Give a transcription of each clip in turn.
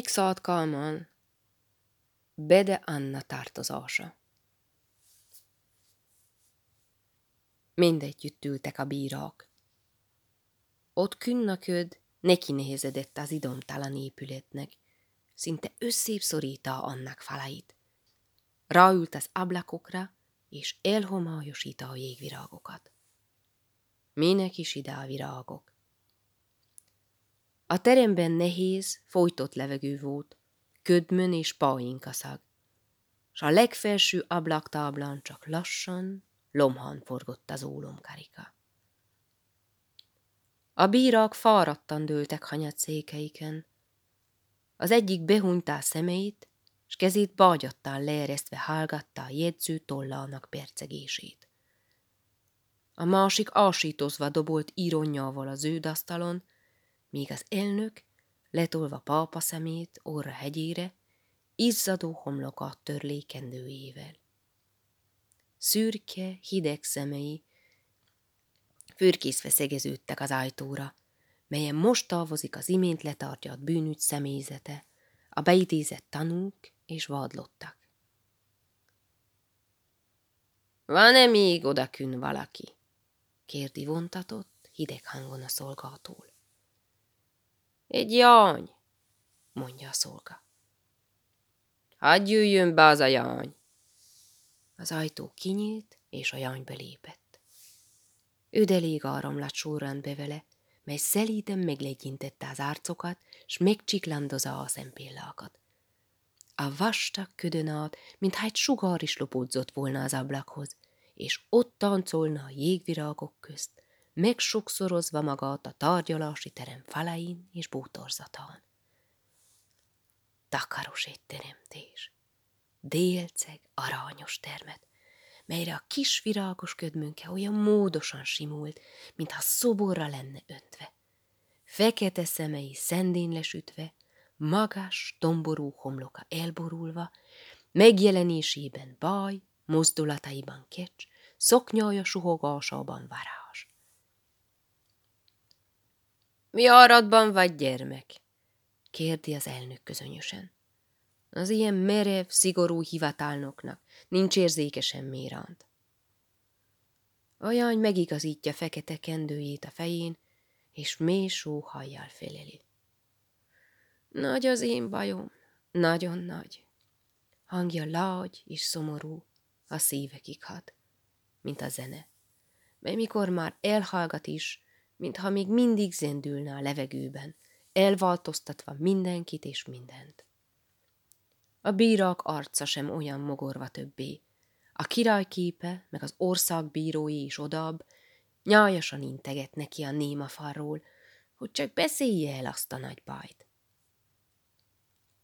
szállt kalman, Bede Anna tartozása. Mindegyütt ültek a bírák. Ott künnököd neki nehézedett az idomtalan épületnek, szinte összép szorítá annak falait. Ráült az ablakokra, és elhomályosíta a jégvirágokat. Minek is ide a virágok? A teremben nehéz, folytott levegő volt, ködmön és páinkaszag, s a legfelső ablaktáblán csak lassan, lomhan forgott az ólomkarika. A bírak fáradtan dőltek hanyat székeiken. Az egyik behunytá szemeit, s kezét bágyattán leeresztve hallgatta a jegyző tollának percegését. A másik ásítozva dobolt íronnyával az asztalon, míg az elnök, letolva pápa szemét orra hegyére, izzadó homlokat törlékendőjével. Szürke, hideg szemei fürkészve szegeződtek az ajtóra, melyen most tavozik az imént letartjat bűnügy személyzete, a beidézett tanúk és vadlottak. Van-e még odakün valaki? kérdi vontatott, hideg hangon a szolgától. Egy jány, mondja a szolga. Hadd jöjjön be az a jány. Az ajtó kinyílt, és a jány belépett. Ödelég áramlat sorrant be vele, mely szelíten meglegyintette az arcokat, s megcsiklandozza a szempillákat. A vastag ködön át, mintha egy sugár is lopódzott volna az ablakhoz, és ott táncolna a jégvirágok közt, megsokszorozva magát a tárgyalási terem falain és bútorzatán. Takaros egy teremtés, délceg, aranyos termet, melyre a kis virágos ködmünke olyan módosan simult, mintha szoborra lenne öntve. Fekete szemei szendén lesütve, magas, tomború homloka elborulva, megjelenésében baj, mozdulataiban kecs, szoknyalja suhogásában varázs. Mi aratban vagy gyermek? kérdi az elnök közönösen. Az ilyen merev, szigorú hivatalnoknak nincs érzéke semmi iránt. Olyan megigazítja fekete kendőjét a fején, és mély sóhajjal feleli. Nagy az én bajom, nagyon nagy. Hangja lágy és szomorú, a szívekig hat, mint a zene, mely mikor már elhallgat is, mintha még mindig zendülne a levegőben, elváltoztatva mindenkit és mindent. A bírak arca sem olyan mogorva többé. A király képe, meg az ország bírói is odabb, nyájasan integet neki a néma farról, hogy csak beszélje el azt a nagy bajt.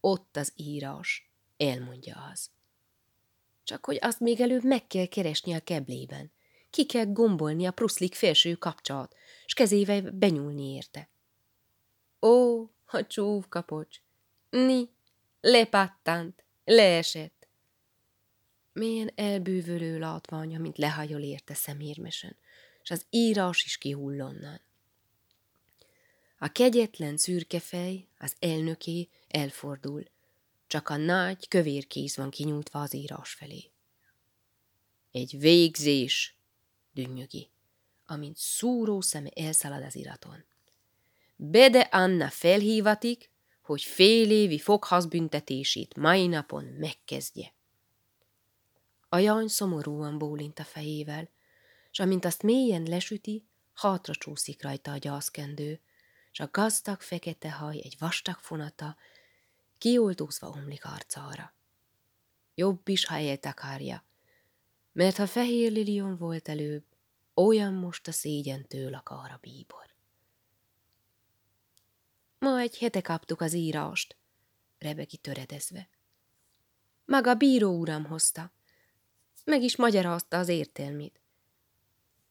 Ott az írás, elmondja az. Csak hogy azt még előbb meg kell keresni a keblében. Ki kell gombolni a pruszlik felső kapcsolat, s kezével benyúlni érte. Ó, a csúv kapocs! Ni, lepattant, leesett. Milyen elbűvölő látványa, mint lehajol érte szemérmesen, s az írás is kihullonnan. A kegyetlen szürke fej, az elnöké elfordul, csak a nagy, kövér kéz van kinyújtva az írás felé. Egy végzés, dünnyögi, amint szúró szeme elszalad az iraton. Bede Anna felhívatik, hogy fél évi foghaszbüntetését mai napon megkezdje. A jany szomorúan bólint a fejével, s amint azt mélyen lesüti, hatra csúszik rajta a gyászkendő, s a gazdag fekete haj egy vastag fonata kioldózva omlik arcára. Jobb is, ha eltakarja, mert ha fehér lilion volt előbb, olyan most a szégyentől akar a bíbor. Ma egy hete kaptuk az írást, rebeki töredezve. Maga bíró uram hozta, meg is magyarázta az értelmét.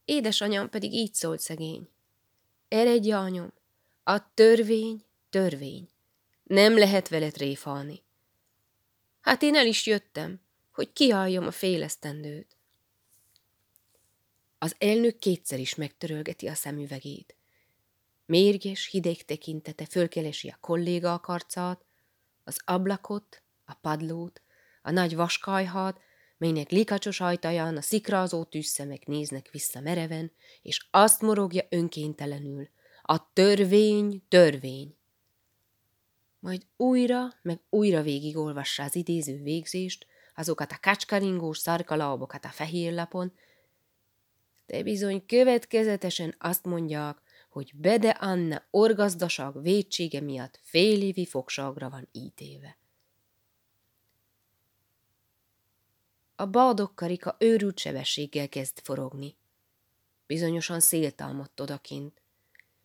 Édesanyám pedig így szólt szegény. Eredj, anyom, a törvény, törvény. Nem lehet vele tréfalni. Hát én el is jöttem, hogy kiálljam a félesztendőt. Az elnök kétszer is megtörölgeti a szemüvegét. Mérges, hideg tekintete fölkelesi a kolléga a karcát, Az ablakot, a padlót, a nagy vaskajhat, melynek likacsos ajtaján a szikrazó tűzszemek néznek vissza mereven, és azt morogja önkéntelenül, a törvény, törvény. Majd újra, meg újra végigolvassa az idéző végzést, azokat a kacskaringós szarkalaubokat a fehér lapon, de bizony következetesen azt mondják, hogy Bede Anna orgazdaság vétsége miatt fél évi fogságra van ítélve. A baldokkarika őrült sebességgel kezd forogni. Bizonyosan széltalmadt odakint,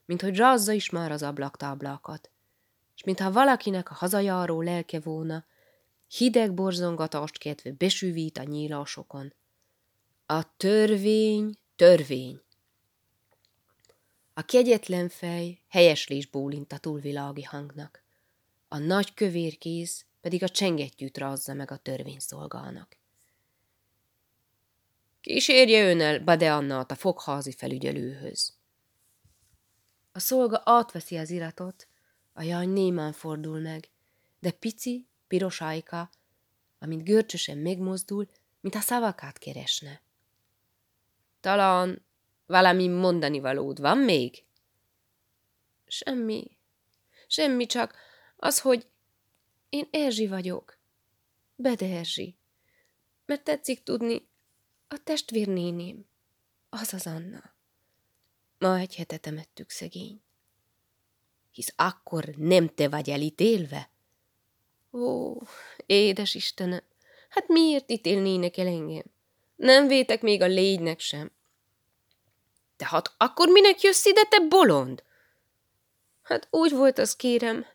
mint hogy rázza is már az ablaktáblákat, és mintha valakinek a hazajáró lelke volna, hideg borzongatást kedve besűvít a nyílásokon. A törvény, törvény. A kegyetlen fej helyeslés bólint a túlvilági hangnak. A nagy kövér kéz pedig a csengettyűt rázza meg a törvényszolgának. Kísérje ön el Bade Annát a fogházi felügyelőhöz. A szolga átveszi az iratot, a jany némán fordul meg, de pici, piros ajka, amint görcsösen megmozdul, mint a szavakat keresne. Talán valami mondani valód van még? Semmi. Semmi, csak az, hogy én Erzsi vagyok. Bede Erzsi. Mert tetszik tudni, a testvérnéném, az az Anna. Ma egy hete temettük szegény. Hisz akkor nem te vagy elítélve? Ó, édes Istenem, hát miért ítélnének el engem? Nem vétek még a légynek sem. De hát akkor minek jössz ide, te bolond? Hát úgy volt az, kérem,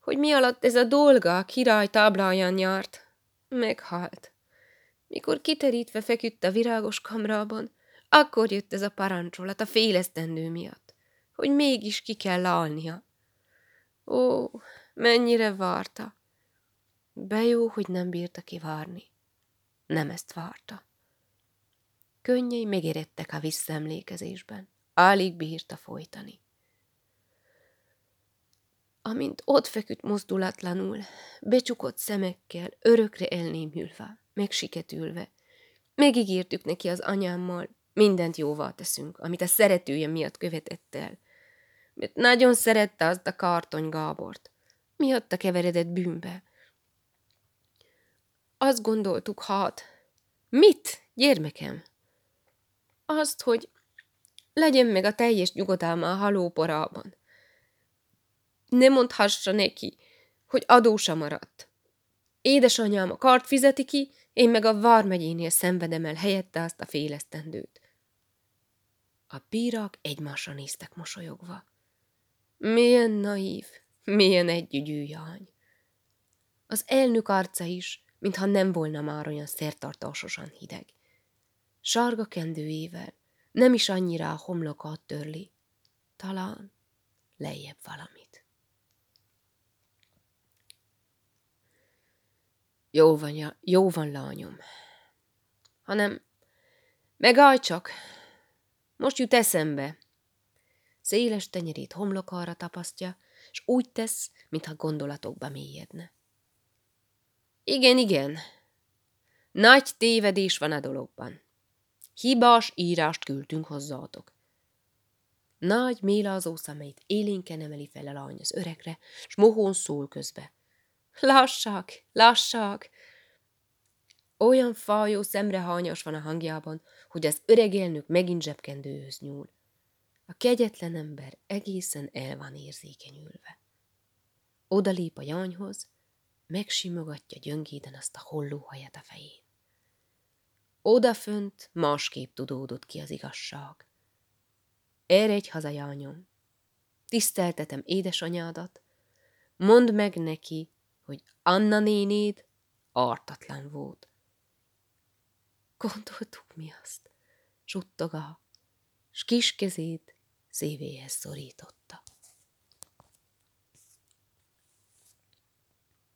hogy mi alatt ez a dolga a király tábláján nyart. Meghalt. Mikor kiterítve feküdt a virágos kamrában, akkor jött ez a parancsolat a félesztendő miatt, hogy mégis ki kell alnia. Ó, mennyire várta. Bejó, hogy nem bírta kivárni. Nem ezt várta. Könnyei megérettek a visszaemlékezésben. Alig bírta folytani. Amint ott feküdt mozdulatlanul, becsukott szemekkel, örökre elnémülve, megsiketülve, megígértük neki az anyámmal, mindent jóval teszünk, amit a szeretője miatt követett el. Mert nagyon szerette azt a kartony Gábort. Miatta keveredett bűnbe. Azt gondoltuk, hát... Mit, gyermekem? Azt, hogy legyen meg a teljes nyugodalma a halóporában. Ne mondhassa neki, hogy adósa maradt. Édesanyám a kart fizeti ki, én meg a vármegyénél szenvedem el helyette azt a félesztendőt. A bírak egymásra néztek mosolyogva. Milyen naív, milyen együgyű jany. Az elnök arca is, mintha nem volna már olyan szertartásosan hideg. Sarga kendőjével, nem is annyira a homlokat törli, talán lejjebb valamit. Jó van, ja, jó van, lányom. Hanem, megállj csak, most jut eszembe. Széles tenyerét homlokára tapasztja, és úgy tesz, mintha gondolatokba mélyedne. Igen, igen. Nagy tévedés van a dologban. Hibás írást küldtünk hozzátok. Nagy mélázó szemeit élénken emeli fel a lány az öregre, s mohón szól közbe. Lassak, lassak! Olyan fajó szemrehányos van a hangjában, hogy az öreg elnök megint zsebkendőhöz nyúl. A kegyetlen ember egészen el van érzékenyülve. Oda lép a jányhoz, megsimogatja gyöngéden azt a hollóhajat a fején. Odafönt másképp tudódott ki az igazság. Eredj haza, jányom! Tiszteltetem édesanyádat, mondd meg neki, hogy Anna nénéd artatlan volt. Gondoltuk mi azt? Suttoga, s kis kezét szívéhez szorította.